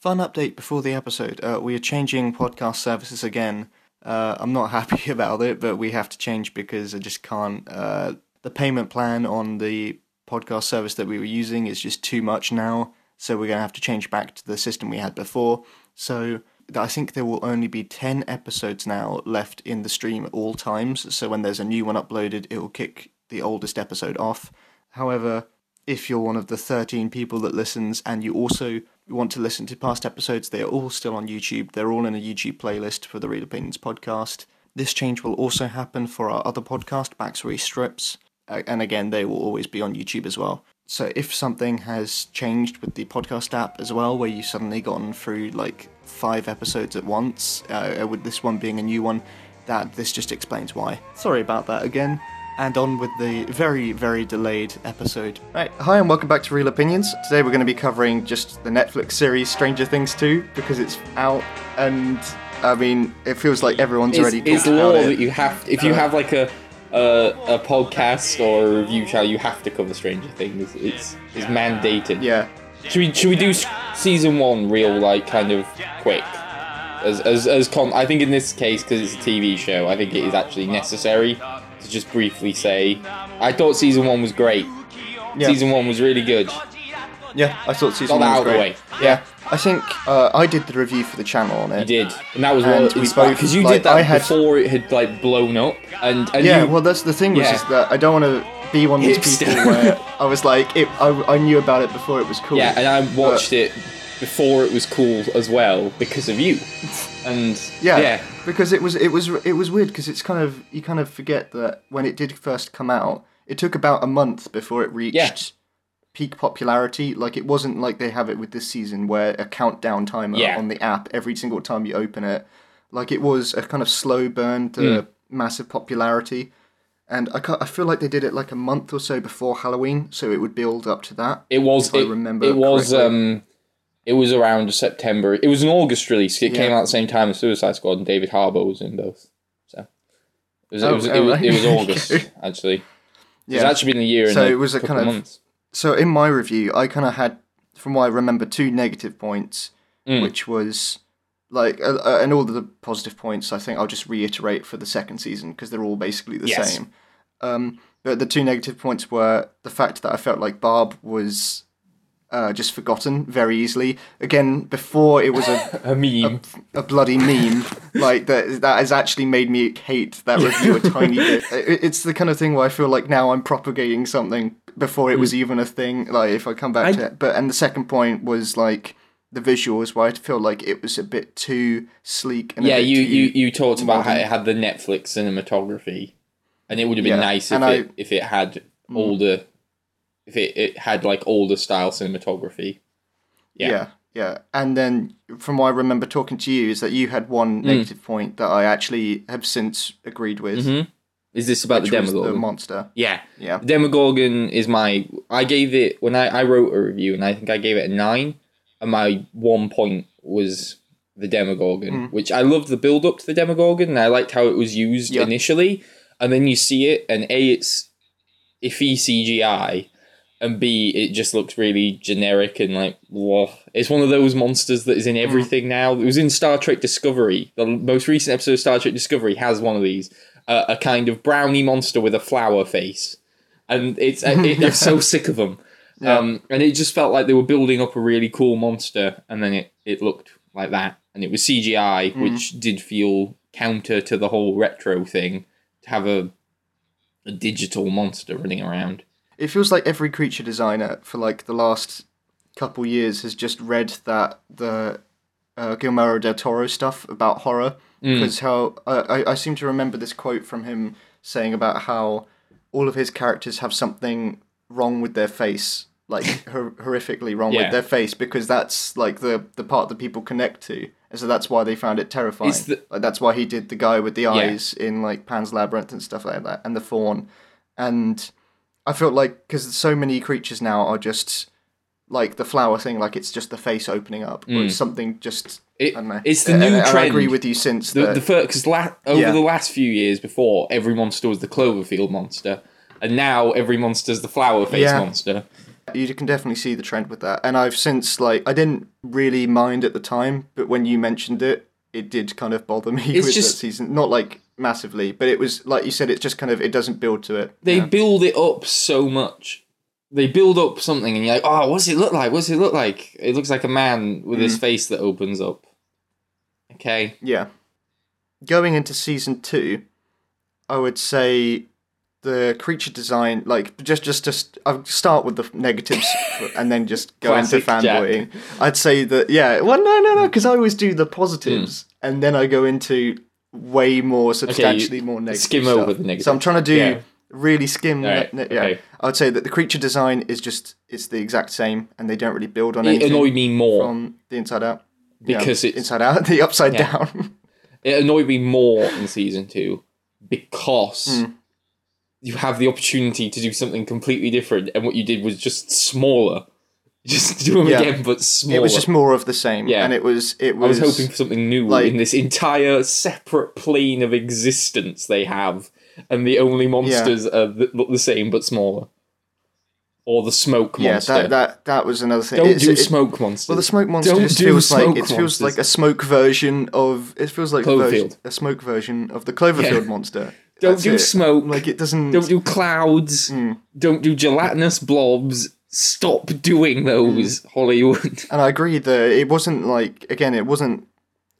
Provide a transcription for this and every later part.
Fun update before the episode. Uh, we are changing podcast services again. Uh, I'm not happy about it, but we have to change because I just can't. Uh, the payment plan on the podcast service that we were using is just too much now, so we're going to have to change back to the system we had before. So I think there will only be 10 episodes now left in the stream at all times, so when there's a new one uploaded, it will kick the oldest episode off. However, if you're one of the 13 people that listens and you also want to listen to past episodes, they are all still on YouTube. They're all in a YouTube playlist for the Reel Opinions podcast. This change will also happen for our other podcast, Backstory Strips, and again, they will always be on YouTube as well. So if something has changed with the podcast app as well, where you've suddenly gone through like five episodes at once, uh, with this one being a new one, that this just explains why. Sorry about that again and on with the very, very delayed episode. Right, hi and welcome back to Reel Opinions. Today we're going to be covering just the Netflix series Stranger Things 2 because it's out and I mean, it feels like everyone's It's, already it's talked law about that you have. If you have like a a, a podcast or a review channel, you have to cover Stranger Things. It's it's mandated. Yeah, Should we should we do season one real like kind of quick? As as as con- I think in this case because it's a TV show, I think it is actually necessary to just briefly say I thought season one was great. yeah, Season one was really good. yeah. I thought season Got one was out of the great. way. Yeah, I think uh, I did the review for the channel on it. You did, and that was And what we both, because you like, did that I had- before it had like blown up, and, and Yeah, you, well, that's the thing was Yeah. is that I don't want to be one of these Hipster. people where I was like, it, I, I knew about it before it was cool. Yeah, and I watched it before it was cool as well because of you. And Yeah, yeah, because it was it was it was weird because it's kind of you kind of forget that when it did first come out, it took about a month before it reached Yeah. peak popularity. Like it wasn't like they have it with this season where a countdown timer Yeah. on the app every single time you open it. Like it was a kind of slow burn to Mm. massive popularity. And I, I feel like they did it like a month or so before Halloween, so it would build up to that. it was. if I remember it was. Um, it was around September. It was an August release. It came out at the same time as Suicide Squad, and David Harbour was in both. So it was. Oh, it, was, it, oh, was it was August actually. Yeah. It's actually been a year. So a it was a kind of- months. So in my review, I kind of had, from what I remember, two negative points, Mm. which was like, uh, uh, and all the positive points. I think I'll just reiterate for the second season because they're all basically the Yes. same. Um, but the two negative points were the fact that I felt like Barb was uh, just forgotten very easily. Again, before it was a A meme. a bloody meme like that that has actually made me hate that review a tiny bit It- it's the kind of thing where i feel like now i'm propagating something before it was even a thing like if i come back I- to it but and the second point was like the visuals where i feel like it was a bit too sleek and a yeah, you, you you talked about how it had the Netflix cinematography, and it would have been Yeah, nice if and it I- Mm. if it had older, if it, it had like older style cinematography. yeah. yeah. yeah and then from what i remember talking to you is that you had one Mm. negative point that i actually have since agreed with Mhm. Is this about the Demogorgon? the monster yeah, yeah the Demogorgon is my. I gave it when I I wrote a review, and I think I gave it a nine, and my one point was the Demogorgon, Mm. which I loved the build up to the Demogorgon, and I liked how it was used Yeah. initially, and then you see it, and a it's iffy CGI. And B, it just looks really generic and like, whoa. It's one of those monsters that is Mm. in everything now. It was in Star Trek Discovery. The most recent episode of Star Trek Discovery has one of these. Uh, a kind of brownie monster with a flower face. And it's uh, it, I'm so sick of them. Yeah. Um, and it just felt like they were building up a really cool monster, and then it, it looked like that. And it was CGI, Mm. which did feel counter to the whole retro thing to have a a digital monster running around. It feels like every creature designer for like the last couple years has just read that the uh, Guillermo del Toro stuff about horror. Mm. because how I, I I seem to remember this quote from him saying about how all of his characters have something wrong with their face like hor- horrifically wrong Yeah. with their face because that's like the the part that people connect to. And so that's why they found it terrifying. The- like that's why he did the guy with the eyes in like Pan's Labyrinth and stuff like that and the fawn. And I felt like because so many creatures now are just like the flower thing, like it's just the face opening up, or it's something just It- I don't know. it's the new and I trend. agree with you since The, the, the first because la- over Yeah. the last few years before, every monster was the Cloverfield monster, and now every monster's the flower face Yeah. monster. You can definitely see the trend with that. And I've since, like, I didn't really mind at the time, but when you mentioned it, it did kind of bother me It's with just- that season. Not like massively, but it was, like you said, it's just kind of, it doesn't build to it. They Yeah. build it up so much. They build up something, and you're like, "Oh, what's it look like? What's it look like? It looks like a man with Mm. his face that opens up." Okay, Yeah. Going into season two, I would say the creature design, like just just just I'll start with the negatives and then just go into fanboying. I'd say that yeah, well no no no because I always do the positives and then I go into way more substantially more negative. skim stuff. over the negatives. So I'm trying to do Yeah. really skim. Alright, ne- ne- yeah, okay. I would say that the creature design is just it's the exact same and they don't really build on it anything annoyed me more. from the inside out. Yeah, Because it's- inside out, the upside Yeah. down. It annoyed me more in season two because Mm. You have the opportunity to do something completely different, and what you did was just smaller. Just do them Yeah. again, but smaller. It was just more of the same. Yeah. And it was it was. I was hoping for something new like- in this entire separate plane of existence they have, and the only monsters are that look the same but smaller. Or the smoke Yeah, monster. Yeah, that, that that was another thing. Don't It's- do it- smoke monsters. Well, the smoke monster Don't just do feels like smoke it feels like a smoke version of it feels like Cloverfield. a smoke version of the Cloverfield Yeah. monster. Don't That's do it. smoke. Like it doesn't. Don't do clouds. Mm. Don't do gelatinous blobs. Stop doing those, Mm. Hollywood. And I agree that it wasn't like again, it wasn't.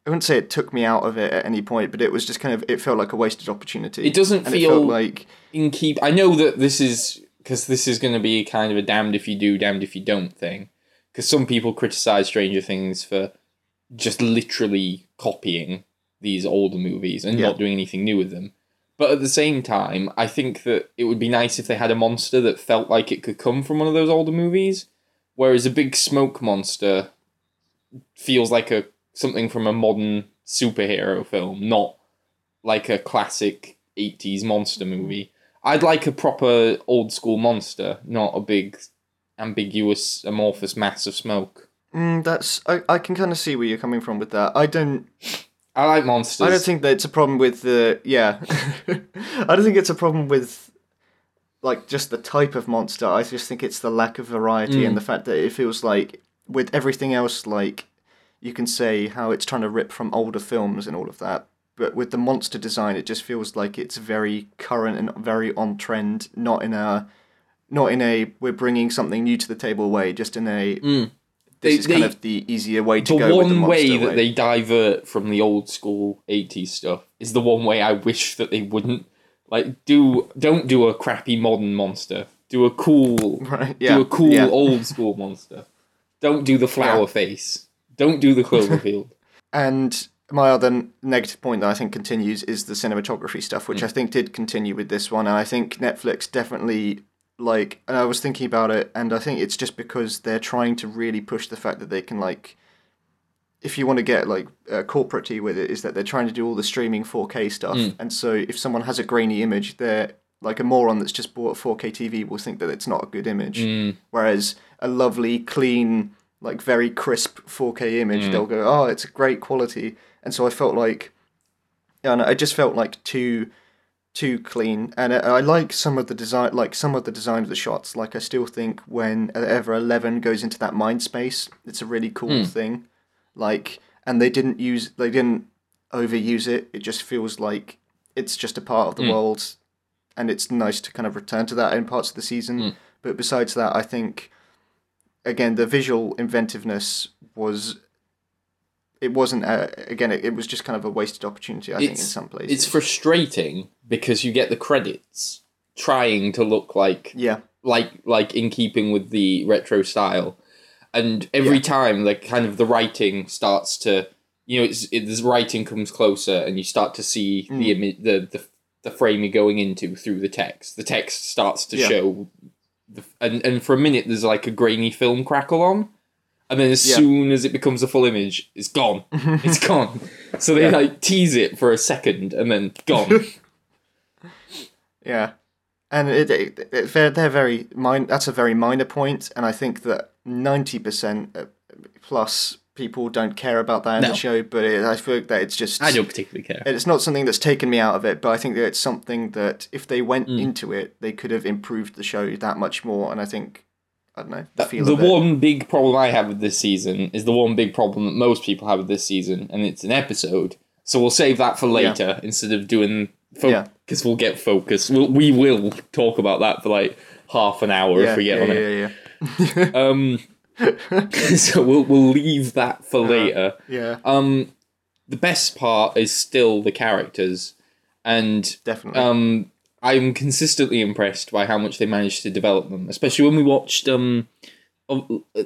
I wouldn't say it took me out of it at any point, but it was just kind of it felt like a wasted opportunity. It doesn't and feel- It felt like In keep, I know that this is because this is going to be kind of a damned if you do, damned if you don't thing. Because some people criticize Stranger Things for just literally copying these older movies and Yeah. not doing anything new with them. But at the same time, I think that it would be nice if they had a monster that felt like it could come from one of those older movies. Whereas a big smoke monster feels like a something from a modern superhero film, not like a classic 80s monster movie. I'd like a proper old school monster, not a big ambiguous amorphous mass of smoke. mm, that's. I, I can kind of see where you're coming from with that. I don't. I like monsters. I don't think that it's a problem with the yeah. I don't think it's a problem with like just the type of monster. I just think it's the lack of variety Mm. and the fact that it feels like with everything else like you can say how it's trying to rip from older films and all of that. But with the monster design it just feels like it's very current and very on trend, not in a not in a we're bringing something new to the table way, just in a Mm. This They- is kind they- of the easier way to the go with the one way that they divert from the old school 80s stuff is the one way I wish that they wouldn't. Like, do don't do a crappy modern monster. Do a cool, right yeah do a cool yeah. old school monster. Don't do the flower Yeah. face. Don't do the Cloverfield. And my other negative point that I think continues is the cinematography stuff, which mm. I think did continue with this one. And I think Netflix definitely like. And I was thinking about it, and I think it's just because they're trying to really push the fact that they can like. If you want to get like uh, corporate with it, is that they're trying to do all the streaming 4K stuff, Mm. and so if someone has a grainy image, they're like a moron that's just bought a 4K TV will think that it's not a good image. Mm. Whereas a lovely, clean, like very crisp 4K image, Mm. they'll go, "Oh, it's great quality." And so I felt like, and I just felt like too, too clean. And I, I like some of the design, like some of the design of the shots. Like I still think when ever Eleven goes into that mind space, it's a really cool Mm. thing. Like, and they didn't use, they didn't overuse it. It just feels like it's just a part of the Mm. world, and it's nice to kind of return to that in parts of the season. Mm. But besides that, I think again the visual inventiveness was it wasn't uh again it, it was just kind of a wasted opportunity i think in some places It's frustrating because you get the credits trying to look like yeah like like in keeping with the retro style, and every Yeah. time like kind of the writing starts to you know it's it, the writing comes closer and you start to see Mm. the the the the frame you're going into through the text. The text starts to Yeah. show, the, and and for a minute there's like a grainy film crackle on. And then as Yeah. soon as it becomes a full image, it's gone. It's gone. So they Yeah. like tease it for a second and then gone. yeah and it, it, it they're, they're very min- that's a very minor point and i think that 90% uh, plus people don't care about that in No. the show but it, i feel that it's just I don't particularly care. it's not something that's taken me out of it but i think that it's something that if they went Mm. into it they could have improved the show that much more and i think I don't know the feel the one big problem I have with this season is the one big problem that most people have with this season, and it's an episode. So we'll save that for later instead of doing Yeah. because we'll get focus. We'll, we will talk about that for like half an hour yeah, if we get yeah, on yeah, it. yeah, Um, so we'll we'll leave that for later. yeah, Um, the best part is still the characters, and definitely. um, I'm consistently impressed by how much they managed to develop them. Especially when we watched um,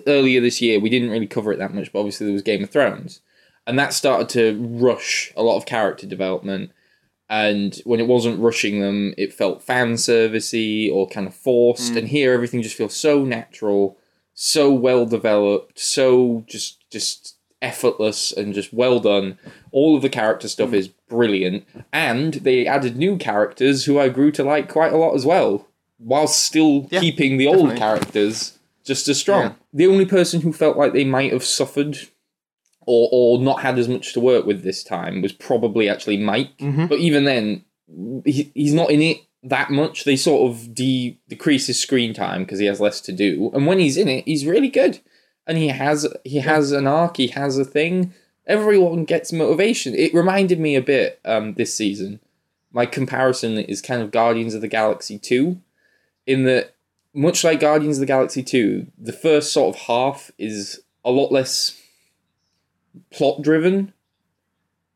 earlier this year, we didn't really cover it that much, but obviously there was Game of Thrones, and that started to rush a lot of character development. And when it wasn't rushing them, it felt fan servicey or kind of forced. And here, everything just feels so natural, so well developed, so just just effortless and just well done. All of the character stuff is brilliant, and they added new characters who I grew to like quite a lot as well, while still Yeah, keeping the old characters just as strong. Yeah. The only person who felt like they might have suffered or or not had as much to work with this time was probably actually Mike. Mhm. But even then, he, he's not in it that much. They sort of de- decrease his screen time because he has less to do. And when he's in it, he's really good. And he has he has an arc. He has a thing. Everyone gets motivation. It reminded me a bit um, this season. My comparison is kind of Guardians of the Galaxy two, in that much like Guardians of the Galaxy two, the first sort of half is a lot less plot driven.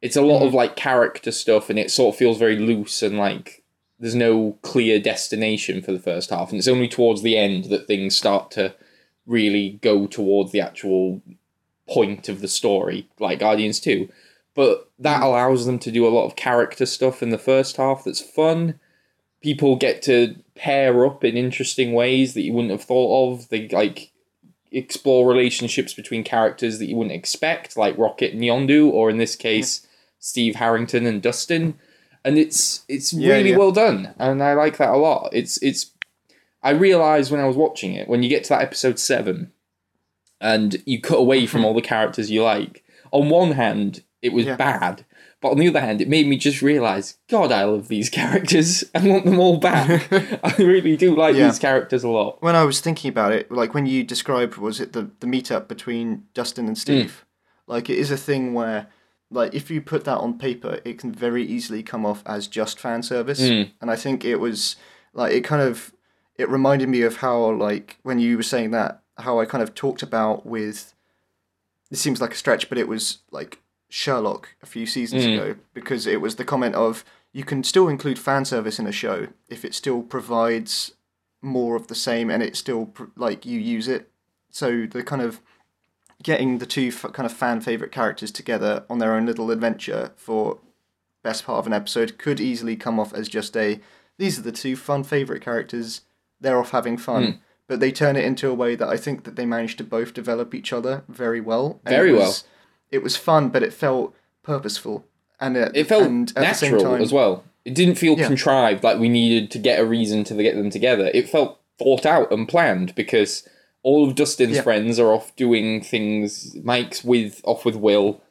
It's a lot of like character stuff, and it sort of feels very loose and like there's no clear destination for the first half, and it's only towards the end that things start to really go towards the actual point of the story, like Guardians 2. But that mm. allows them to do a lot of character stuff in the first half that's fun. People get to pair up in interesting ways that you wouldn't have thought of. They like explore relationships between characters that you wouldn't expect, like Rocket and Yondu, or in this case, Steve Harrington and Dustin. And it's it's Yeah, really yeah. well done, and I like that a lot. It's it's I realized when I was watching it when you get to that episode seven, and you cut away from all the characters you like. On one hand, it was Yeah. bad, but on the other hand, it made me just realize, God, I love these characters. I want them all back. I really do like Yeah. these characters a lot. when I was thinking about it, like when you described, was it the the meetup between Dustin and Steve? Like it is a thing where, like, if you put that on paper, it can very easily come off as just fan service. Mm. And I think it was like it kind of it reminded me of how like when you were saying that how I kind of talked about with. This seems like a stretch, but it was like Sherlock a few seasons Mm. ago because it was the comment of you can still include fan service in a show if it still provides more of the same and it still like you use it so the kind of getting the two f- kind of fan favorite characters together on their own little adventure for best part of an episode could easily come off as just a these are the two fun favorite characters they're off having fun Mm. but they turn it into a way that i think that they managed to both develop each other very well and Very it well. was, it was fun but it felt purposeful and it, It felt and at the same natural time, as well. It didn't feel Yeah. contrived, like we needed to get a reason to get them together. It felt thought out and planned because all of Dustin's Yeah. friends are off doing things. Mike's with off with Will.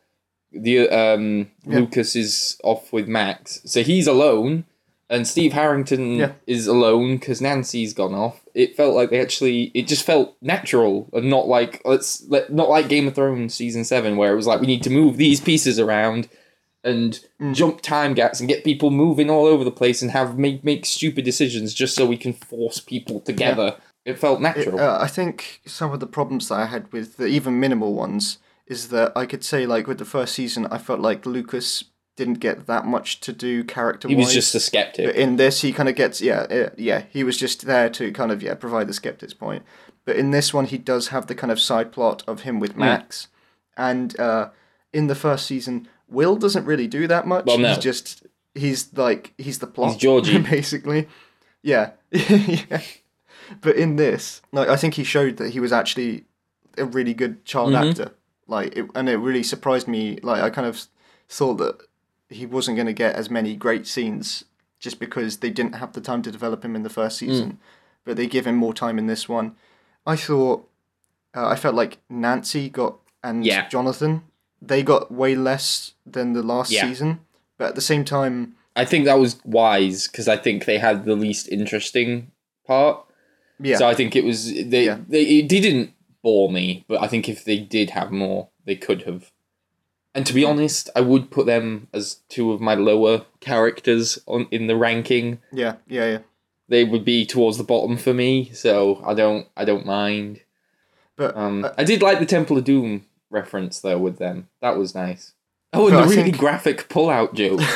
The um, Yeah. Lucas is off with Max, so he's alone, and Steve Harrington Yeah. is alone because Nancy's gone off. It felt like they actually. It just felt natural and not like let's let not like Game of Thrones season seven where it was like we need to move these pieces around and Mm. jump time gaps and get people moving all over the place and have make make stupid decisions just so we can force people together. It felt It- natural. uh, I think some of the problems that I had with the even minimal ones is that I could say like with the first season, I felt like Lucas didn't get that much to do character. Wise. He was just a skeptic. But in this, he kind of gets yeah, yeah, yeah. He was just there to kind of yeah provide the skeptic's point. But in this one, he does have the kind of side plot of him with Max, and uh, in the first season, Will doesn't really do that much. Well, no. He's just he's like he's the plot. He's Georgie. basically. Yeah, yeah. But in this, like I think he showed that he was actually a really good child Mhm. actor. Like, it, and it really surprised me. Like, I kind of thought that he wasn't going to get as many great scenes just because they didn't have the time to develop him in the first Mm. season. But they give him more time in this one. I thought, uh, I felt like Nancy got and Yeah. Jonathan, they got way less than the last Yeah. season. But at the same time, I think that was wise because I think they had the least interesting part. Yeah. So I think it was they, Yeah. they it didn't bore me, but I think if they did have more, they could have. And to be honest, I would put them as two of my lower characters on in the ranking. Yeah, yeah, yeah. They would be towards the bottom for me, so I don't I don't mind. But Um, uh, I did like the Temple of Doom reference though with them. That was nice. Oh, and the I really think- graphic pull-out joke.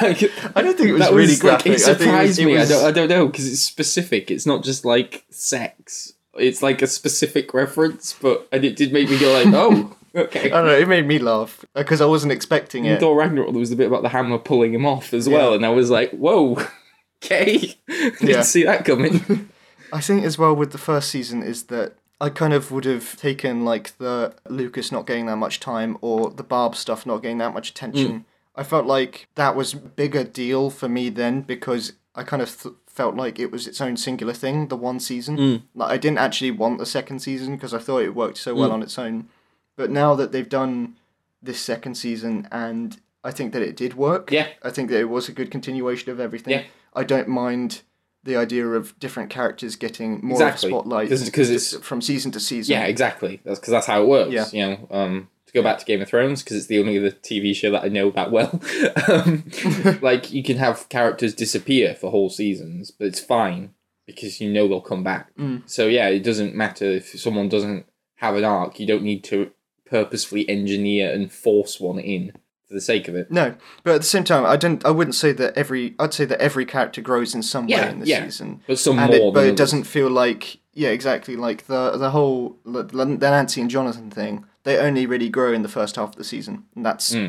like, I don't think it was that really was like, graphic. it I think surprised it me. was- I don't. I don't know because it's specific. It's not just like sex. It's like a specific reference, but and it did make me go like, oh, okay. I don't know. It made me laugh uh, because I wasn't expecting In it. Thor Ragnarok, there was a bit about the hammer pulling him off as well, Yeah. and I was like, whoa, okay, didn't Yeah. see that coming. I think as well with the first season is that I kind of would have taken like the Lucas not getting that much time or the Barb stuff not getting that much attention. Mm. I felt like that was a bigger deal for me then because I kind of th- felt like it was its own singular thing, the one season. Mm. Like I didn't actually want the second season because I thought it worked so well mm. on its own. But now that they've done this second season and I think that it did work. Yeah. I think that it was a good continuation of everything. Yeah. I don't mind the idea of different characters getting more Exactly. of a spotlight 'Cause- 'cause it's- from season to season. yeah, exactly. That's because that's how it works. Yeah. You know, um, to go back to Game of Thrones because it's the only other TV show that I know that well. um, like you can have characters disappear for whole seasons, but it's fine because you know they'll come back. Mm. So yeah, it doesn't matter if someone doesn't have an arc. You don't need to purposefully engineer and force one in for the sake of it. No, but at the same time, I don't. I wouldn't say that every. I'd say that every character grows in some Yeah, way in the yeah. season, But some and more it, but it others. doesn't feel like yeah, exactly like the the whole the the Nancy and Jonathan thing. They only really grow in the first half of the season, and that's it.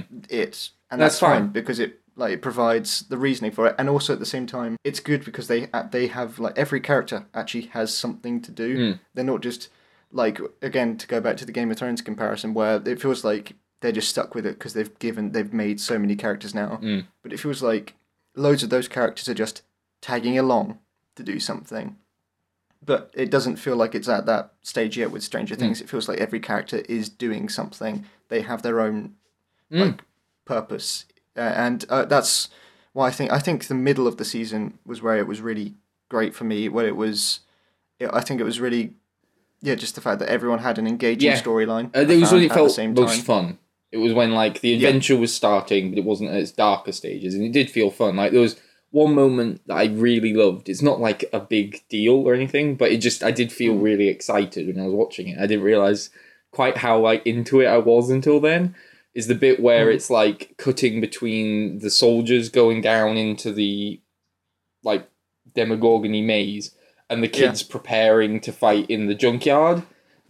And. That's that's, fine. fine. because it like it provides the reasoning for it, and also at the same time, it's good because they they have like every character actually has something to do. Mm. They're not just like again to go back to the Game of Thrones comparison, where it feels like they're just stuck with it because they've given they've made so many characters now. Mm. But it feels like loads of those characters are just tagging along to do something. But it doesn't feel like it's at that stage yet with Stranger Mm. Things. It feels like every character is doing something. They have their own Mm. like purpose, uh, and uh, that's why I think I think the middle of the season was where it was really great for me. Where it was, it, I think it was really, yeah, just the fact that everyone had an engaging Yeah. storyline. Uh, it was when it felt most fun. It was when like the adventure was starting, but it wasn't at its darker stages, and it did feel fun. Like there was one moment that I really loved. It's not like a big deal or anything, but it just I did feel Hmm. really excited when I was watching it. I didn't realize quite how like into it I was until then. Is the bit where Hmm. it's like cutting between the soldiers going down into the like Demogorgon maze and the Yeah. kids preparing to fight in the junkyard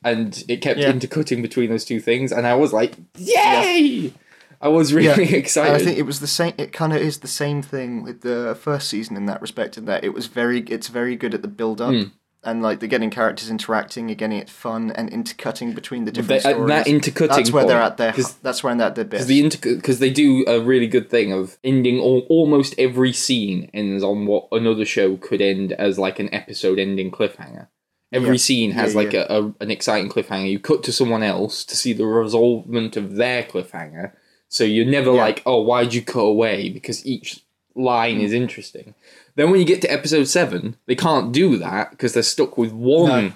and it kept Yeah. intercutting between those two things and I was like, Yay! I was really And excited. I think it was the same. It kind of is the same thing with the first season in that respect. In that it was very, it's very good at the build up Mm. And like they're getting characters interacting, you're getting it fun and intercutting between the They- different uh, stories. that intercutting That's where they're point, at their. That's where they're at their best. Because the they do a really good thing of ending all, almost every scene ends on what another show could end as like an episode ending cliffhanger. Every Yeah. scene has Yeah, like A, a an exciting cliffhanger. You cut to someone else to see the resolvement of their cliffhanger. So you're never Yeah. like, oh, why'd you cut away? Because each line is interesting. Then when you get to episode seven, they can't do that because they're stuck with one No.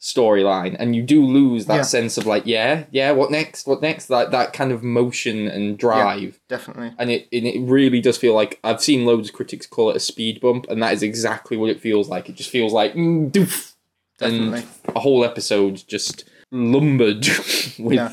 storyline, and you do lose that Yeah. sense of like, yeah, yeah, what next? What next? Like that kind of motion and drive Definitely. and it and it really does feel like I've seen loads of critics call it a speed bump, and that is exactly what it feels like. It just feels like mm, doof, Definitely. and a whole episode just lumbered with Yeah.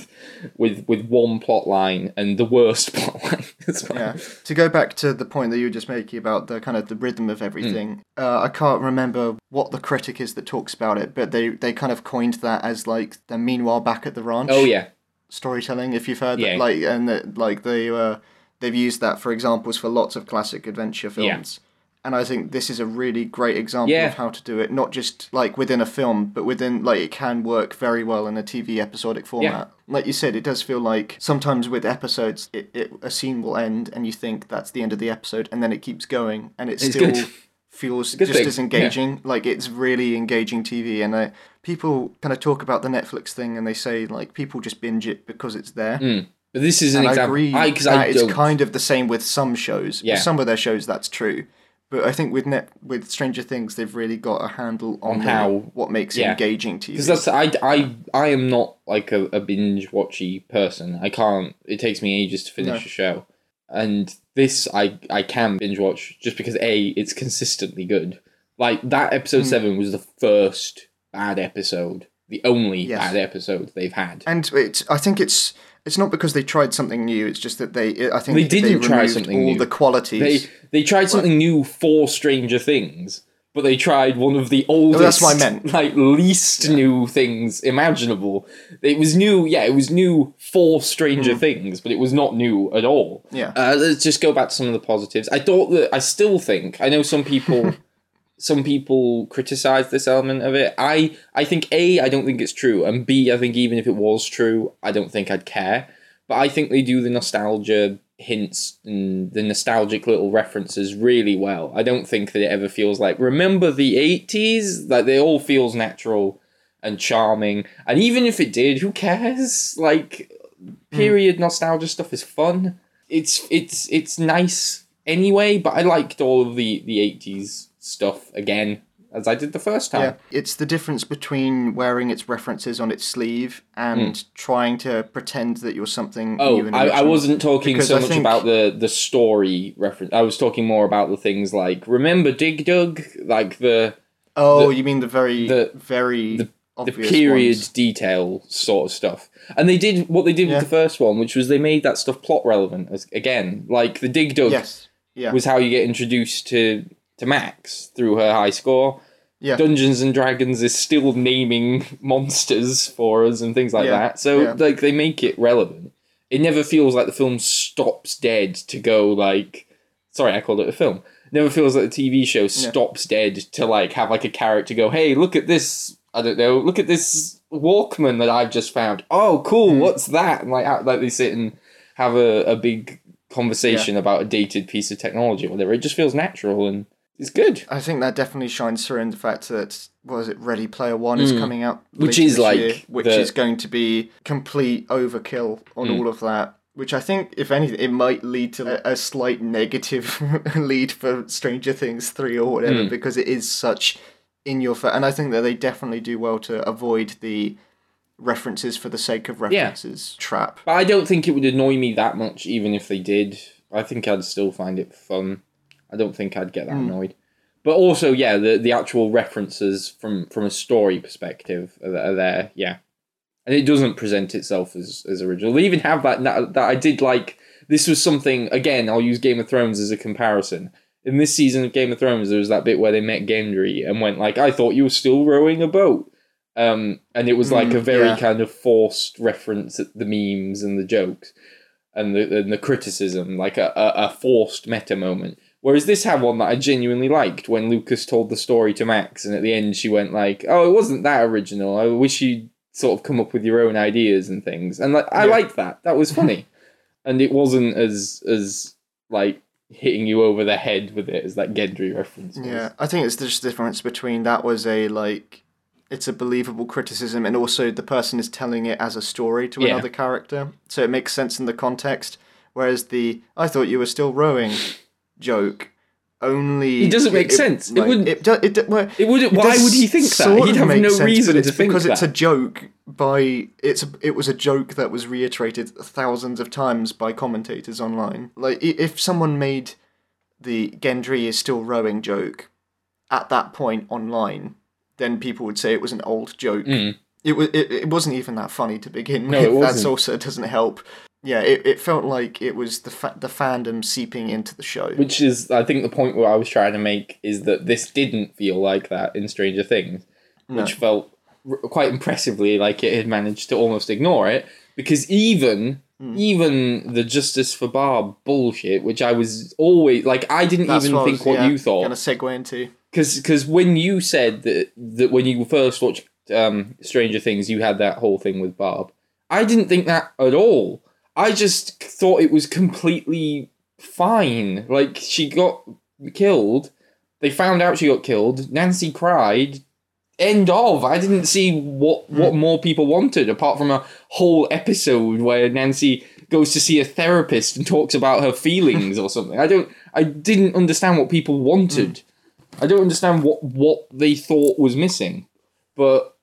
with with one plot line and the worst plot line as well. Yeah. To go back to the point that you were just making about the kind of the rhythm of everything, Mm. uh, I can't remember what the critic is that talks about it, but they they kind of coined that as like the meanwhile back at the ranch. Oh yeah, storytelling if you've heard Yeah. that like and that like they uh they've used that for examples for lots of classic adventure films and i think this is a really great example Yeah. of how to do it not just like within a film but within like it can work very well in a tv episodic format like you said it does feel like sometimes with episodes it, it a scene will end and you think that's the end of the episode and then it keeps going and it It's still good. feels good just thing, as engaging like it's really engaging tv and uh, people kind of talk about the netflix thing and they say like people just binge it because it's there but this is an and I agree I that I it's kind of the same with some shows. Yeah. With some of their shows, that's true. But I think with net with Stranger Things, they've really got a handle on, On the- how- what makes yeah. it engaging to you. Because that's I, I I am not like a, a binge watchy person. I can't. It takes me ages to finish No. a show, and this I I can binge watch just because a it's consistently good. Like that episode Hmm. seven was the first bad episode, the only Yes. bad episode they've had. and it's I think it's it's not because they tried something new. It's just that they I think They didn't try removed something all new. the qualities. They they tried something new for Stranger Things, but they tried one of the Oh, that's oldest, what I meant. like least new things imaginable. It was new, yeah, it was new for Stranger Things, but it was not new at all. Yeah. Uh, let's just go back to some of the positives. I thought that I still think I know some people. Some people criticize this element of it. I I think a I don't think it's true, and b I think even if it was true, I don't think I'd care. But I think they do the nostalgia hints and the nostalgic little references really well. I don't think that it ever feels like remember the eighties. Like they all feels natural and charming. And even if it did, who cares? Like hmm. period nostalgia stuff is fun. It's it's it's nice anyway. But I liked all of the the eighties stuff again as I did the first time. Yeah, it's the difference between wearing its references on its sleeve and hmm. trying to pretend that you're something. Oh, I, I wasn't talking Because so I much think- about the the story reference. I was talking more about the things like remember Dig Dug, like the Oh, the- you mean the very, the- very the obvious period ones. detail sort of stuff. And they did what they did Yeah. with the first one, which was they made that stuff plot relevant as, again. Like the Dig Dug Yes. Yeah. was how you get introduced to to Max through her high score. Yeah. Dungeons and Dragons is still naming monsters for us and things like Yeah, that. So yeah. like they make it relevant. It never feels like the film stops dead to go like sorry, I called it a film. Never feels like the TV show stops dead to like have like a character go, Hey, look at this I don't know, look at this Walkman that I've just found. Oh cool, Hmm. what's that? And like like they sit and have a, a big conversation about a dated piece of technology or whatever. It just feels natural and it's good. I think that definitely shines through in the fact that was it, Ready Player One is coming out. Which is like year, which the- is going to be complete overkill on Hmm. all of that. Which I think, if anything, it might lead to a, a slight negative lead for Stranger Things three or whatever, Hmm. because it is such in your face. And I think that they definitely do well to avoid the references for the sake of references trap. But I don't think it would annoy me that much, even if they did. I think I'd still find it fun. I don't think I'd get that annoyed. But also, yeah, the the actual references from from a story perspective are, are there. Yeah, and it doesn't present itself as as original. They even have that that, that I did like. This was something again. I'll use Game of Thrones as a comparison. In this season of Game of Thrones, there was that bit where they met Gendry and went like, "I thought you were still rowing a boat," um, and it was like Mm, a very yeah. kind of forced reference at the memes and the jokes and the and the criticism, like a, a, a forced meta moment. Whereas this had one that I genuinely liked when Lucas told the story to Max, and at the end she went like, "Oh, it wasn't that original. I wish you'd sort of come up with your own ideas and things." And like, I Yeah. liked that. That was funny, and it wasn't as as like hitting you over the head with it as that Gendry reference. Was. Yeah, I think it's just the difference between that was a like it's a believable criticism and also the person is telling it as a story to Yeah. another character. So it makes sense in the context. Whereas the I thought you were still rowing joke only It doesn't make sense. It wouldn't- It, do, it, do- well, It would. it Why would he think that? He'd have no sense, reason to think because that. it's a joke by it's a, it was a joke that was reiterated thousands of times by commentators online. Like if someone made the Gendry is still rowing joke at that point online, then people would say it was an old joke. Mm. It was it, it wasn't even that funny to begin No, with. it That's wasn't. also doesn't help. Yeah, it, it felt like it was the fa- the fandom seeping into the show. Which is, I think, the point where I was trying to make is that this didn't feel like that in Stranger Things, No. which felt r- quite impressively like it had managed to almost ignore it. Because even Hmm. even the Justice for Barb bullshit, which I was always like, I didn't That's even what think was, what yeah, you thought. Gonna segue into. because when you said that that when you first watched um, Stranger Things, you had that whole thing with Barb. I didn't think that at all. I just thought it was completely fine. Like she got killed. They found out she got killed. Nancy cried. End of. I didn't see what hmm. what more people wanted apart from a whole episode where Nancy goes to see a therapist and talks about her feelings or something. I don't. I didn't understand what people wanted. Hmm. I don't understand what what they thought was missing, but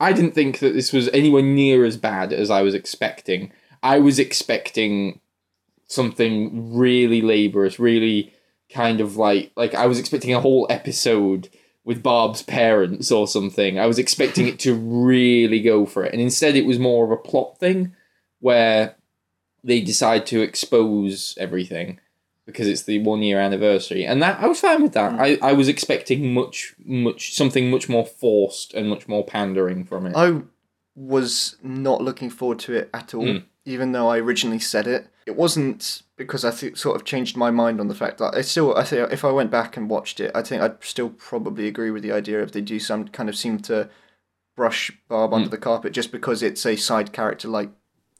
I didn't think that this was anywhere near as bad as I was expecting. I was expecting something really laborious, really kind of like like I was expecting a whole episode with Barb's parents or something. I was expecting it to really go for it, and instead it was more of a plot thing where they decide to expose everything because it's the one year anniversary, and that I was fine with that. I, I was expecting much much something much more forced and much more pandering from it. I was not looking forward to it at all, Mm. Even though I originally said it. It wasn't because I th- sort of changed my mind on the fact that I still, I think, if I went back and watched it, I think I'd still probably agree with the idea if they do some kind of seem to brush Barb under the carpet just because it's a side character, like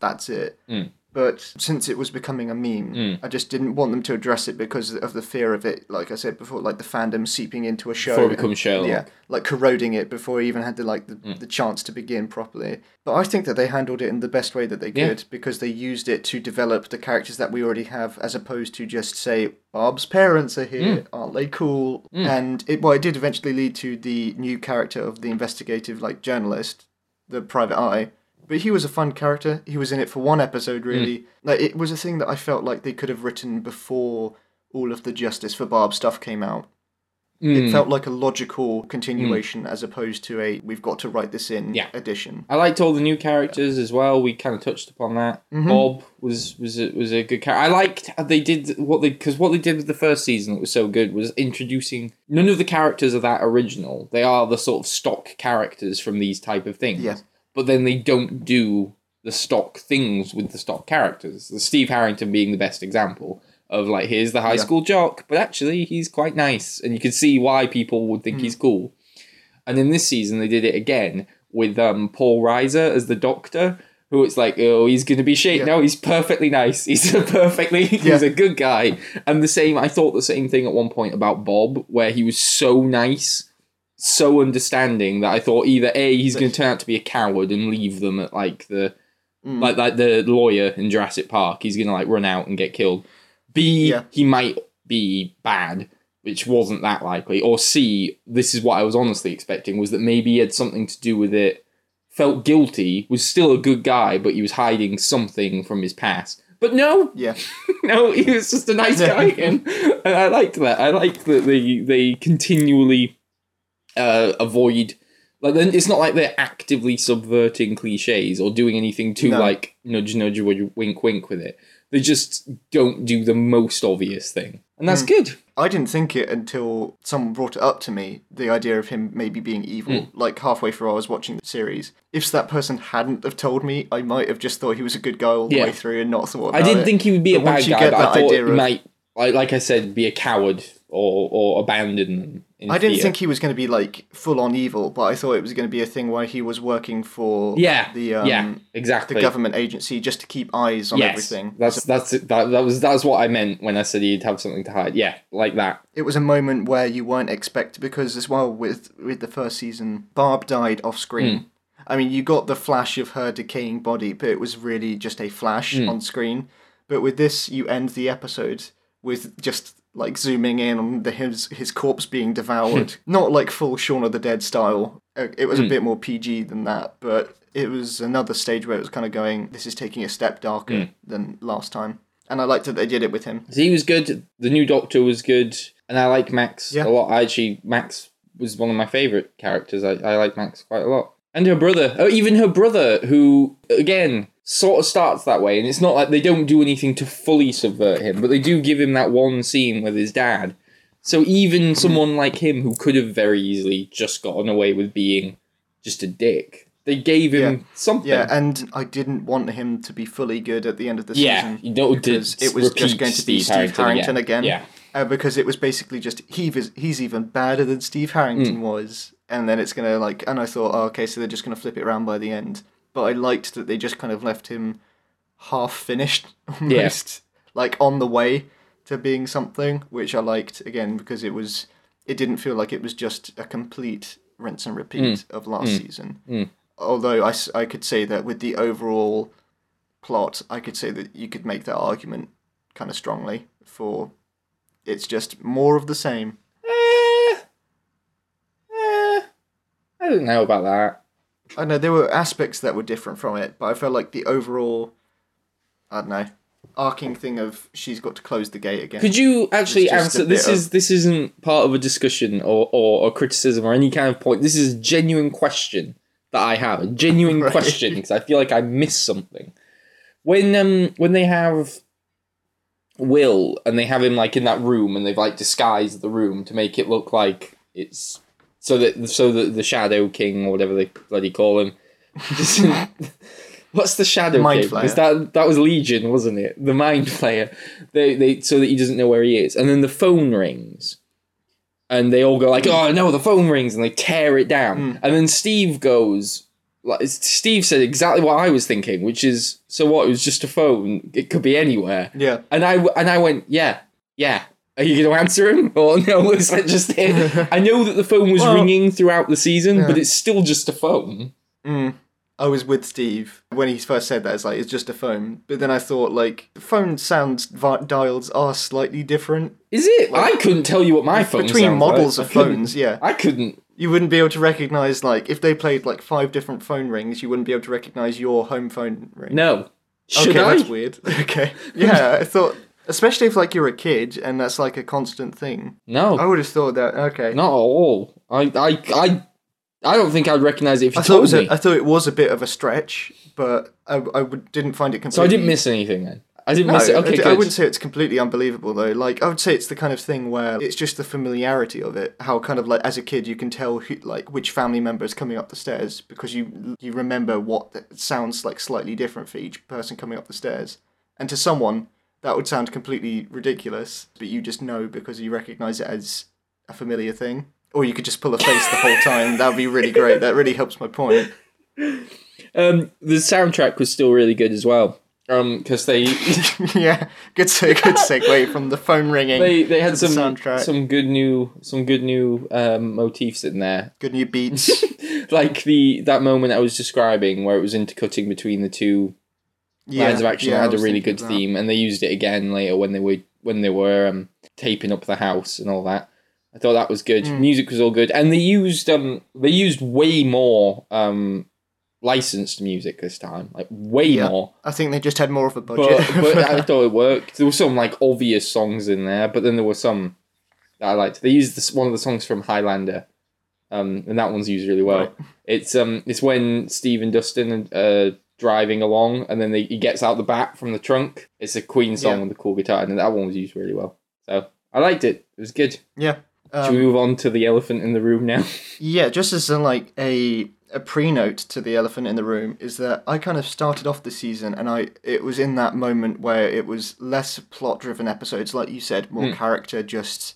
that's it. Mm. But since it was becoming a meme, Mm. I just didn't want them to address it because of the fear of it. Like I said before, like the fandom seeping into a show, Before it becomes Sherlock. yeah, like corroding it before it even had the like the, Mm. the chance to begin properly. But I think that they handled it in the best way that they Yeah. could because they used it to develop the characters that we already have, as opposed to just say Bob's parents are here, aren't they cool? Mm. And it well, it did eventually lead to the new character of the investigative like journalist, the private eye. But he was a fun character. He was in it for one episode, really. Like it was a thing that I felt like they could have written before all of the Justice for Barb stuff came out. Mm. It felt like a logical continuation as opposed to a we've got to write this in Yeah. addition. I liked all the new characters as well. We kind of touched upon that. Mhm. Bob was was a, was a good character. I liked how they did what they because what they did with the first season that was so good was introducing none of the characters are that original. They are the sort of stock characters from these type of things. Yeah. But then they don't do the stock things with the stock characters. The Steve Harrington being the best example of like here's the high Yeah. school jock, but actually he's quite nice, and you can see why people would Hmm. think he's cool. And then this season they did it again with um, Paul Reiser as the Doctor, who it's like, oh, he's gonna be shit. Yeah. No, he's perfectly nice. He's a perfectly he's Yeah. a good guy. And the same, I thought the same thing at one point about Bob, where he was so nice, so understanding that I thought either a he's gonna turn out to be a coward and leave them at like the Mm. like like the lawyer in Jurassic Park. He's gonna like run out and get killed. B Yeah. he might be bad, which wasn't that likely. Or C, this is what I was honestly expecting, was that maybe he had something to do with it, felt guilty, was still a good guy, but he was hiding something from his past. But no, Yeah. no, he was just a nice guy again. and I liked that. I liked that they they continually uh, avoid like then it's not like they're actively subverting cliches or doing anything too No. like nudge nudge wink wink with it. They just don't do the most obvious thing, and that's good. I didn't think it until someone brought it up to me, the idea of him maybe being evil, Hmm. like halfway through I was watching the series. If that person hadn't have told me, I might have just thought he was a good guy all the Yeah. way through and not thought about I didn't it. think he would be a But once bad guy, I thought he of- might, like, like I said, be a coward or or abandon them. I didn't think he was going to be like full on evil, but I thought it was going to be a thing where he was working for Yeah, the um, yeah, exactly. the government agency just to keep eyes on yes, everything. That's that's it. That, that was that's what I meant when I said he'd have something to hide. Yeah, like that. it was a moment where you weren't expected because as well with with the first season, Barb died off screen. Hmm. I mean, you got the flash of her decaying body, but it was really just a flash Hmm. on screen. But with this, you end the episode with just like zooming in on the his his corpse being devoured, not like full Shaun of the Dead style. Uh, It was a Hmm. bit more PG than that, but it was another stage where it was kind of going. This is taking a step darker Hmm. than last time, and I liked that they did it with him. He was good. The new Doctor was good, and I like Max Yeah. a lot. I actually Max was one of my favorite characters. I I like Max quite a lot, and her brother. Oh, even her brother, who again sort of starts that way, and it's not like they don't do anything to fully subvert him, but they do give him that one scene with his dad. So even someone like him, who could have very easily just gotten away with being just a dick, they gave him Yeah. something. Yeah, and I didn't want him to be fully good at the end of the Yeah, season. you don't because it was just going to be Steve Harrington Harrington, again. again. Yeah. Uh, because it was basically just he was, he's even badder than Steve Harrington Hmm. was, and then it's gonna like, and I thought, oh, okay, so they're just gonna flip it around by the end. But I liked that they just kind of left him half finished, almost like on the way to being something, which I liked again because it was, it didn't feel like it was just a complete rinse and repeat Hmm. of last season although I, I could say that with the overall plot, I could say that you could make that argument kind of strongly for it's just more of the same. Eh, eh, I don't know about that. I know there were aspects that were different from it, but I felt like the overall, I don't know, arcing thing of she's got to close the gate again. Could you actually answer? This is this isn't part of a discussion or, or, or criticism or any kind of point. This is a genuine question that I have. A genuine Right. question because I feel like I missed something. When um when they have Will and they have him like in that room and they've like disguised the room to make it look like it's so that so that the Shadow King or whatever they bloody call him. What's the Shadow Mind King? Because that that was Legion, wasn't it? The Mind Flayer. They they so that he doesn't know where he is, and then the phone rings, and they all go like, "Oh no, the phone rings," and they tear it down, Mm. and then Steve goes. Like Steve said exactly what I was thinking, which is, so what? It was just a phone. It could be anywhere. yeah, And I and I went, yeah, yeah. Are you going to answer him or no? Is that just it? I know that the phone was Well- ringing throughout the season, Yeah. but it's still just a phone. mm. I was with Steve when he first said that. It's like it's just a phone, but then I thought like phone sounds vi- dials are slightly different Is it? I couldn't tell you what my phone between models like. of phones. Yeah, I couldn't. you wouldn't be able to recognize like if they played like five different phone rings, you wouldn't be able to recognize your home phone ring. No. Should okay, I? that's weird. Okay, yeah, I thought especially if like you're a kid and that's like a constant thing. No, I would have thought that. Okay, not at all. I, I, I, I don't think I'd recognize it if you I thought it told was me. a, I thought it was a bit of a stretch, but I I would, didn't find it completely. so I didn't miss anything then. I didn't miss it. I Okay, d- good. I wouldn't say it's completely unbelievable though. Like I would say it's the kind of thing where it's just the familiarity of it. How kind of like as a kid you can tell who, like which family member is coming up the stairs because you you remember what th- sounds like slightly different for each person coming up the stairs. And to someone that would sound completely ridiculous, but you just know because you recognize it as a familiar thing. Or you could just pull a face the whole time. That would be really great. That really helps my point. Um, the soundtrack was still really good as well. Um, because they yeah, good se- good segue from the phone ringing. they they had some soundtrack. some good new some good new um motifs in there. Good new beats. like the that moment I was describing where it was intercutting between the two lines of action yeah, had a really good theme, and they used it again later when they were when they were um, taping up the house and all that. I thought that was good. Mm. Music was all good, and they used um they used way more um licensed music this time, like way Yeah. more. I think they just had more of a budget. but I thought it worked. There were some like obvious songs in there, but then there were some that I liked. They used this one of the songs from Highlander, um, and that one's used really well. Right. It's um, it's when Steve and Dustin uh, driving along, and then they, he gets out the back from the trunk. It's a Queen song Yeah. with the cool guitar, and that one was used really well. So I liked it. It was good. yeah. Should we Um, move on to the elephant in the room now? yeah, just as a, like a a pre-note to the elephant in the room is that I kind of started off the season and I it was in that moment where it was less plot-driven episodes like you said, more Mm. character just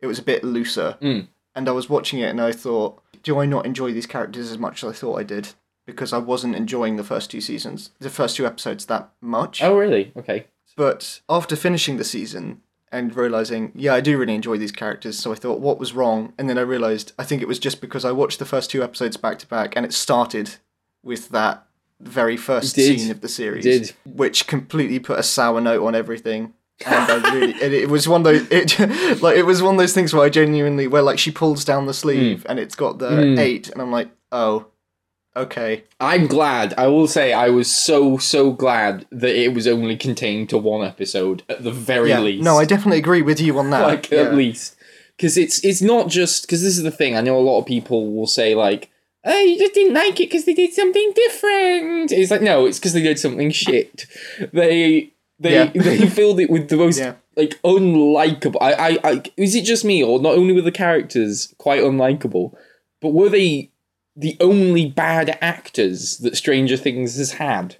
it was a bit looser. Mm. And I was watching it and I thought, do I not enjoy these characters as much as I thought I did? Because I wasn't enjoying the first two seasons, the first two episodes that much. oh, really? Okay. But after finishing the season and realizing, yeah, I do really enjoy these characters, so I thought, what was wrong? And then I realized, I think it was just because I watched the first two episodes back to back, and it started with that very first did. scene of the series, did. which completely put a sour note on everything. And I really, and it was one of those, it, like it was one of those things where I genuinely, where like she pulls down the sleeve and it's got the Mm. eight, and I'm like, oh, okay, I'm glad. I will say I was so so glad that it was only contained to one episode at the very yeah. least. No, I definitely agree with you on that. like yeah. at least because it's it's not just because this is the thing. I know a lot of people will say like, "Oh, you just didn't like it because they did something different." It's like no, it's because they did something shit. They they Yeah. they filled it with the most like unlikable. I, I I is it just me or not only were the characters quite unlikable, but were they the only bad actors that Stranger Things has had?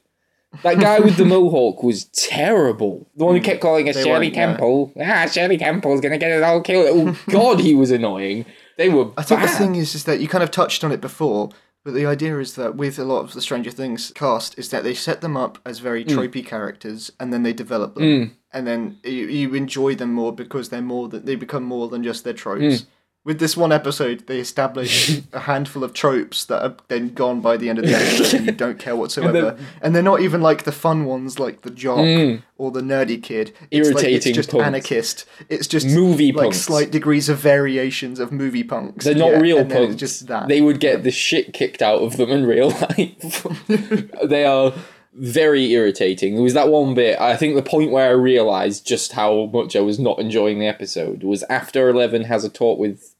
That guy with the mohawk was terrible. The one who kept calling us They Shirley weren't, yeah. Temple. Ah, Shirley Temple's gonna get us all killed. Oh God, he was annoying. They were I think bad. the thing is, is that you kind of touched on it before, but the idea is that with a lot of the Stranger Things cast, is that they set them up as very tropey characters, and then they develop them, Mm. and then you, you enjoy them more because they're more than they become more than just their tropes. With this one episode, they establish a handful of tropes that are then gone by the end of the episode, and you don't care whatsoever. And, they're not even like the fun ones, like the jock hmm. or the nerdy kid. It's like, Irritating it's just punks. anarchist. It's just Movie like punks. slight degrees of variations of movie punks. They're not Yeah, real and then punks. Just that. They would get the shit kicked out of them in real life. they are very irritating. There was that one bit, I think the point where I realised just how much I was not enjoying the episode was after Eleven has a talk with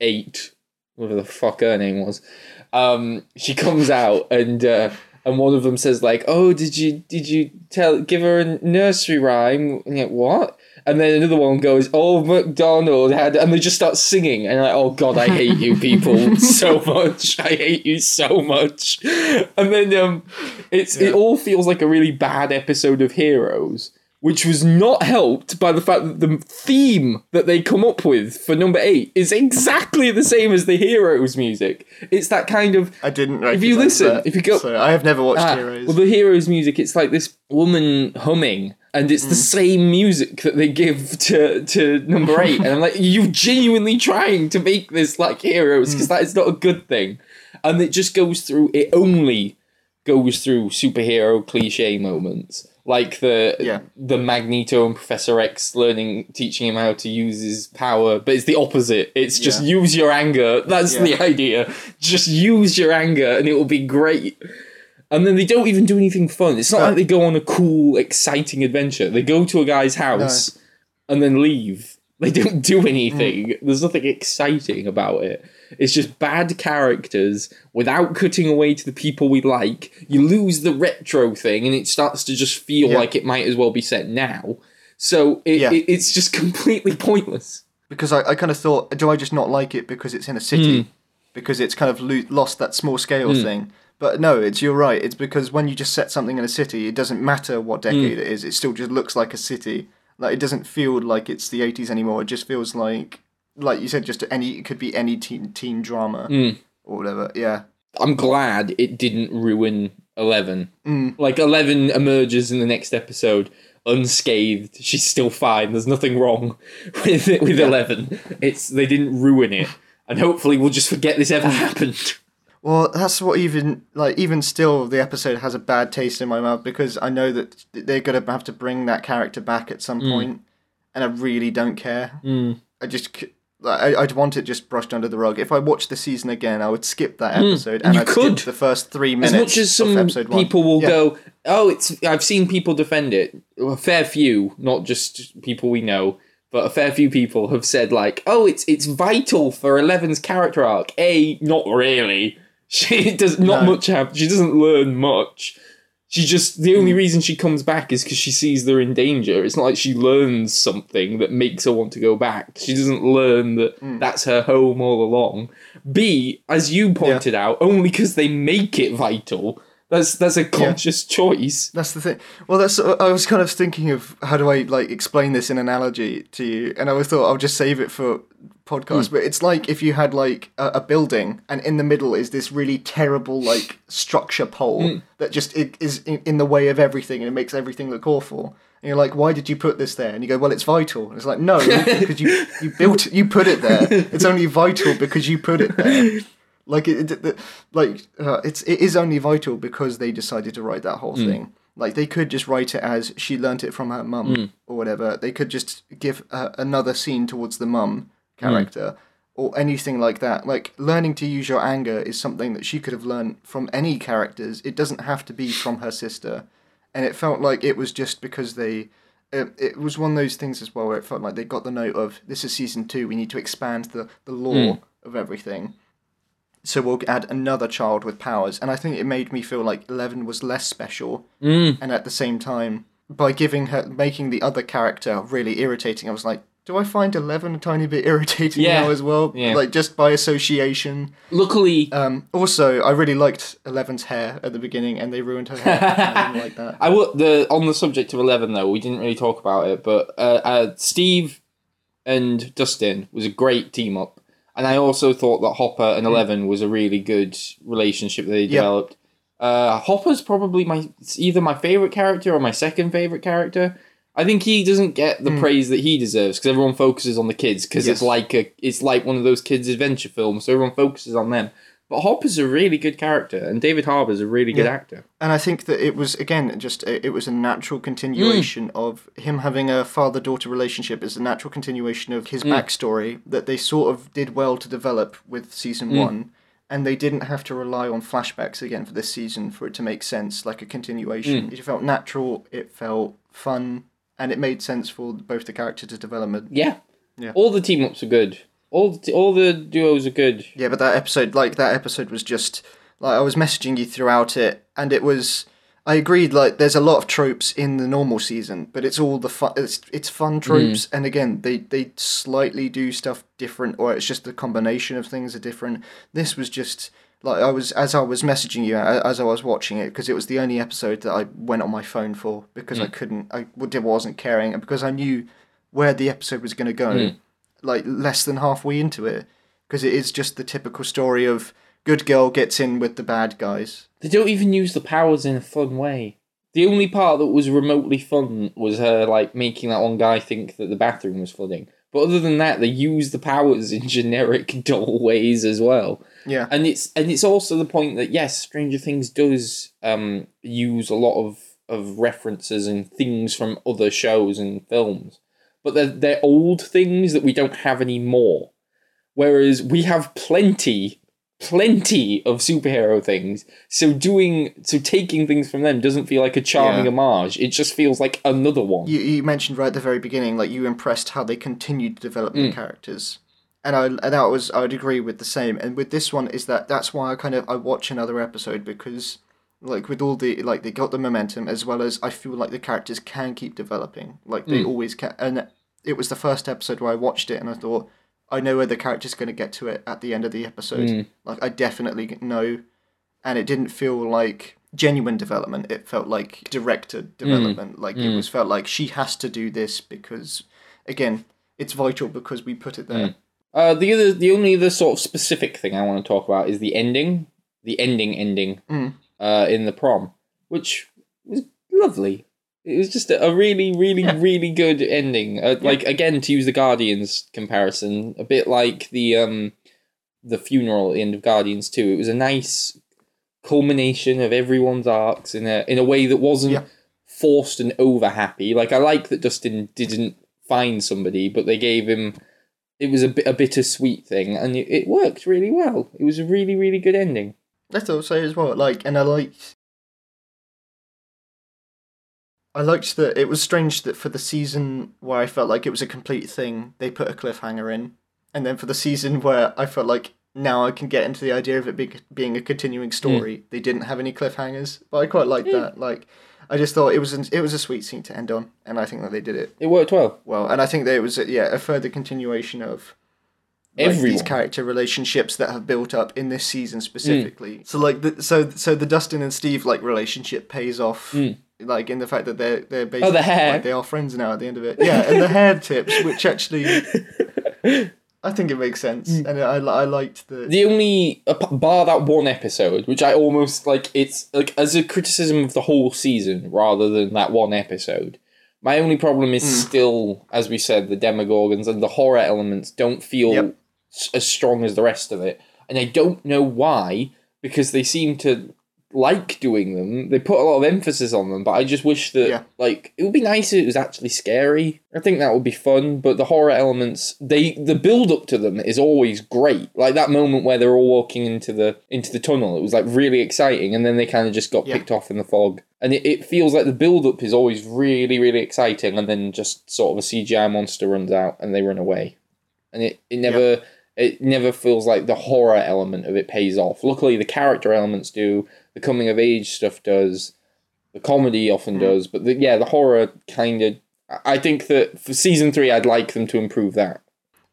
Eight, whatever the fuck her name was. Um, she comes out and uh, and one of them says like, "Oh, did you did you tell give her a nursery rhyme?" And like, what? And then another one goes, "Oh, McDonald had," and they just start singing, and like, "Oh God, I hate you people so much. I hate you so much." And then um, it's it all feels like a really bad episode of Heroes, which was not helped by the fact that the theme that they come up with for number eight is exactly the same as the Heroes music. It's that kind of I didn't. If you listen, that, if you go- so I have never watched Ah, Heroes. Well, the heroes' music, it's like this woman humming, and it's the same music that they give to, to number eight. and I'm like, you're genuinely trying to make this like heroes, because that is not a good thing. And it just goes through, it only goes through superhero cliche moments. Like the Yeah. the Magneto and Professor X learning, teaching him how to use his power, but it's the opposite. It's just Yeah. use your anger. That's Yeah. the idea. Just use your anger, and it will be great. And then they don't even do anything fun. It's not No. like they go on a cool, exciting adventure. They go to a guy's house and then leave. They don't do anything. There's nothing exciting about it. It's just bad characters without cutting away to the people we like. You lose the retro thing and it starts to just feel Yeah. like it might as well be set now. So it, Yeah. it, it's just completely pointless. because I, I kind of thought, do I just not like it because it's in a city? Hmm. Because it's kind of lo- lost that small scale thing. But no, it's you're right. It's because when you just set something in a city, it doesn't matter what Hmm. decade it is. It still just looks like a city. Like it doesn't feel like it's the 80s anymore. It just feels like, like you said, just any. It could be any teen teen drama Hmm. or whatever. Yeah. I'm glad it didn't ruin Eleven. Mm. Like Eleven emerges in the next episode unscathed. She's still fine. There's nothing wrong with it, with Eleven. It's they didn't ruin it, and hopefully we'll just forget this ever happened. Well, that's what even like even still the episode has a bad taste in my mouth because I know that they're gonna have to bring that character back at some point, and I really don't care. Mm. I just like, I, I'd want it just brushed under the rug. If I watched the season again, I would skip that episode and You I'd could. skip the first three minutes. As much as some episode one. people will Yeah. go, oh, it's I've seen people defend it. A fair few, not just people we know, but a fair few people have said like, oh, it's it's vital for Eleven's character arc. A, not really. She does not No. much have. She doesn't learn much. She just the only reason she comes back is because she sees they're in danger. It's not like she learns something that makes her want to go back. She doesn't learn that Hmm. that's her home all along. B, as you pointed out, only because they make it vital. That's that's a conscious choice. That's the thing. Well, that's. I was kind of thinking of how do I like explain this in analogy to you, and I thought I'll just save it for podcast. But it's like if you had like a, a building, and in the middle is this really terrible like structure pole that just is in, in the way of everything, and it makes everything look awful. And you're like, why did you put this there? And you go, well, it's vital. And it's like, no, because you you built it, you put it there. It's only vital because you put it there. Like it, it, it- like uh, it's it is only vital because they decided to write that whole thing. Like they could just write it as she learnt it from her mum or whatever. They could just give uh, another scene towards the mum character or anything like that. Like learning to use your anger is something that she could have learned from any characters. It doesn't have to be from her sister. And it felt like it was just because they. It, it was one of those things as well where it felt like they got the note of this is season two. We need to expand the the lore of everything so we'll add another child with powers and i think it made me feel like 11 was less special Mm. and at the same time by giving her making the other character really irritating i was like do i find 11 a tiny bit irritating Yeah. now as well Yeah. like just by association Luckily, um also i really liked 11's hair at the beginning and they ruined her hair i didn't like that I would the on the subject of Eleven though we didn't really talk about it, but uh, uh, Steve and Dustin was a great team up, and I also thought that Hopper and Eleven was a really good relationship they developed. Uh, Hopper's probably my either my favorite character or my second favorite character. I think he doesn't get the hmm. praise that he deserves because everyone focuses on the kids because it's Hmm. Like a it's like one of those kids adventure films, so everyone focuses on them. But Hopper's a really good character, and David Harbour's a really good Yeah. actor. And I think that it was again just a, it was a natural continuation hmm. of him having a father daughter relationship. It's a natural continuation of his hmm. backstory that they sort of did well to develop with season one, and they didn't have to rely on flashbacks again for this season for it to make sense, like a continuation. It felt natural. It felt fun, and it made sense for both the characters' development. Yeah, Yeah. All the team ups are good. All the, all the duos are good. Yeah, but that episode, like that episode, was just like I was messaging you throughout it, and it was. I agreed. Like, there's a lot of tropes in the normal season, but it's all the fun. It's it's fun mm. tropes, and again, they they slightly do stuff different, or it's just the combination of things are different. This was just like I was as I was messaging you as I was watching it because it was the only episode that I went on my phone for because I mm. couldn't. I wasn't caring, and because I knew where the episode was going to go mm. like less than halfway into it because it is just the typical story of good girl gets in with the bad guys. They don't even use the powers in a fun way. The only part that was remotely fun was her like making that one guy think that the bathroom was flooding. But other than that, they use the powers in generic dull ways as well. Yeah, And it's and it's also the point that yes, Stranger Things does um, use a lot of, of references and things from other shows and films, but they're they're old things that we don't have anymore. Whereas we have plenty, plenty of superhero things. So doing so taking things from them doesn't feel like a charming Yeah. homage. It just feels like another one. you you mentioned right at the very beginning like you impressed how they continued to develop the mm. characters. And I and that was I would agree with the same. And with this one is that that's why I kind of I watch another episode because like with all the like they got the momentum as well as I feel like the characters can keep developing like they mm. always can. And it was the first episode where I watched it and I thought I know where the character's going to get to it at the end of the episode. Like I definitely know, and it didn't feel like genuine development. It felt like directed development. Like it was felt like she has to do this because, again, it's vital because we put it there. Uh, the other, the only other sort of specific thing I want to talk about is the ending, the ending, ending, Mm. uh, in the prom, which was lovely. It was just a, really, really, really good ending. Uh, Like again, to use the Guardians comparison, a bit like the um, the funeral at the end of Guardians Two. It was a nice culmination of everyone's arcs in a in a way that wasn't Yeah. forced and over happy. Like I like that Dustin didn't find somebody, but they gave him. It was a bit a bittersweet thing, and it, it worked really well. It was a really really good ending. I thought so as well. Like, and I liked. I liked that it was strange that for the season where I felt like it was a complete thing, they put a cliffhanger in, and then for the season where I felt like now I can get into the idea of it being, being a continuing story, they didn't have any cliffhangers. But I quite liked that. Like, I just thought it was an, it was a sweet scene to end on, and I think that they did it It worked well. well. And I think that it was a, yeah a further continuation of like, these character relationships that have built up in this season mm. specifically. So like the so so the Dustin and Steve like relationship pays off. Mm. Like in the fact that they're they're basically Oh, the hair. like, they are friends now at the end of it. Yeah, and the hair tips, which actually I think it makes sense, and I I liked the The only bar that one episode, which I almost like, it's like as a criticism of the whole season rather than that one episode. My only problem is Hmm. still, as we said, the Demogorgons and the horror elements don't feel Yep. s- as strong as the rest of it, and I don't know why because they seem to like doing them. They put a lot of emphasis on them, but I just wish that Yeah. like it would be nice if it was actually scary. I think that would be fun, but the horror elements, they the build up to them is always great. Like that moment where they're all walking into the into the tunnel, it was like really exciting, and then they kind of just got Yeah. picked off in the fog. And it, it feels like the build up is always really, really exciting, and then just sort of a CGI monster runs out and they run away. And it, it never it never feels like the horror element of it pays off. Luckily the character elements do, the coming of age stuff does, the comedy often does, but the, yeah, the horror kind of. I think that for season three, I'd like them to improve that.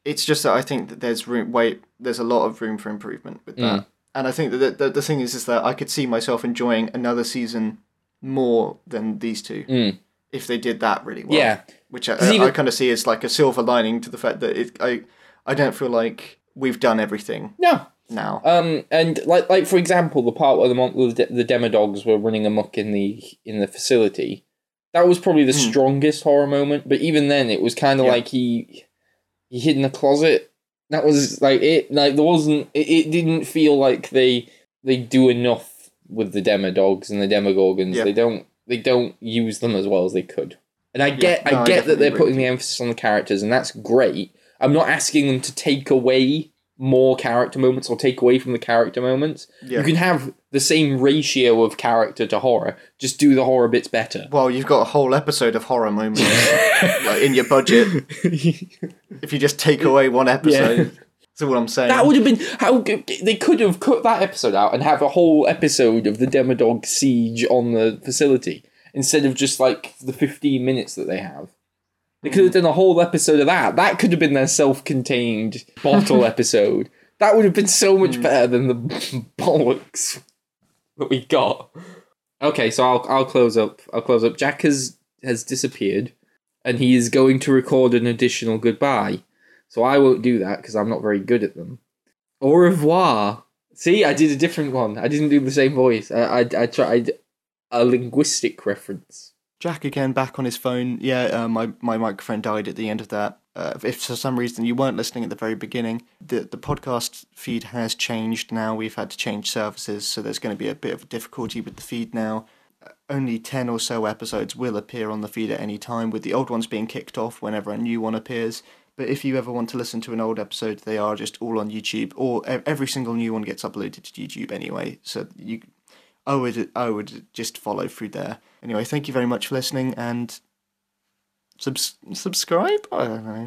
it's just that I think that there's room. Wait, there's a lot of room for improvement with that. Mm. And I think that the, the, the thing is, is that I could see myself enjoying another season more than these two Mm. if they did that really well. Yeah, which I, 'Cause I, even- kind of see as like a silver lining to the fact that it, I I don't feel like we've done everything no. Now. Um, and like like for example, the part where the mon- the, the demodogs were running amok in the in the facility, That was probably the Hmm. strongest horror moment, but even then, it was kind of Yeah. like he he hid in a closet. That was like it. Like there wasn't. It, it didn't feel like they they do enough with the demodogs and the demogorgons. Yeah. They don't. They don't use them as well as they could. And I get. no, I I get that they're putting the emphasis on the characters, and that's great. I'm not asking them to take away more character moments or take away from the character moments. Yeah. You can have the same ratio of character to horror. Just do the horror bits better. Well, you've got a whole episode of horror moments like, in your budget. If you just take away one episode, that's all I'm saying. That would have been how they could have cut that episode out and have a whole episode of the Demodog siege on the facility instead of just like the fifteen minutes that they have. They could have done a whole episode of that. That could have been their self-contained bottle episode. That would have been so much mm. better than the bollocks that we got. Okay, so I'll I'll close up. I'll close up. Jack has has disappeared, and he is going to record an additional goodbye. So I won't do that because I'm not very good at them. Au revoir. See, I did a different one. I didn't do the same voice. I I, I tried a linguistic reference. Jack again back on his phone. Yeah, uh, my my microphone died at the end of that. Uh, if for some reason you weren't listening at the very beginning, the the podcast feed has changed now. We've had to change services, so there's going to be a bit of difficulty with the feed now. Uh, Only ten or so episodes will appear on the feed at any time, with the old ones being kicked off whenever a new one appears. But if you ever want to listen to an old episode, they are just all on YouTube, or every single new one gets uploaded to YouTube anyway. So you I would I would just follow through there. Anyway, thank you very much for listening and subs- subscribe. I don't know.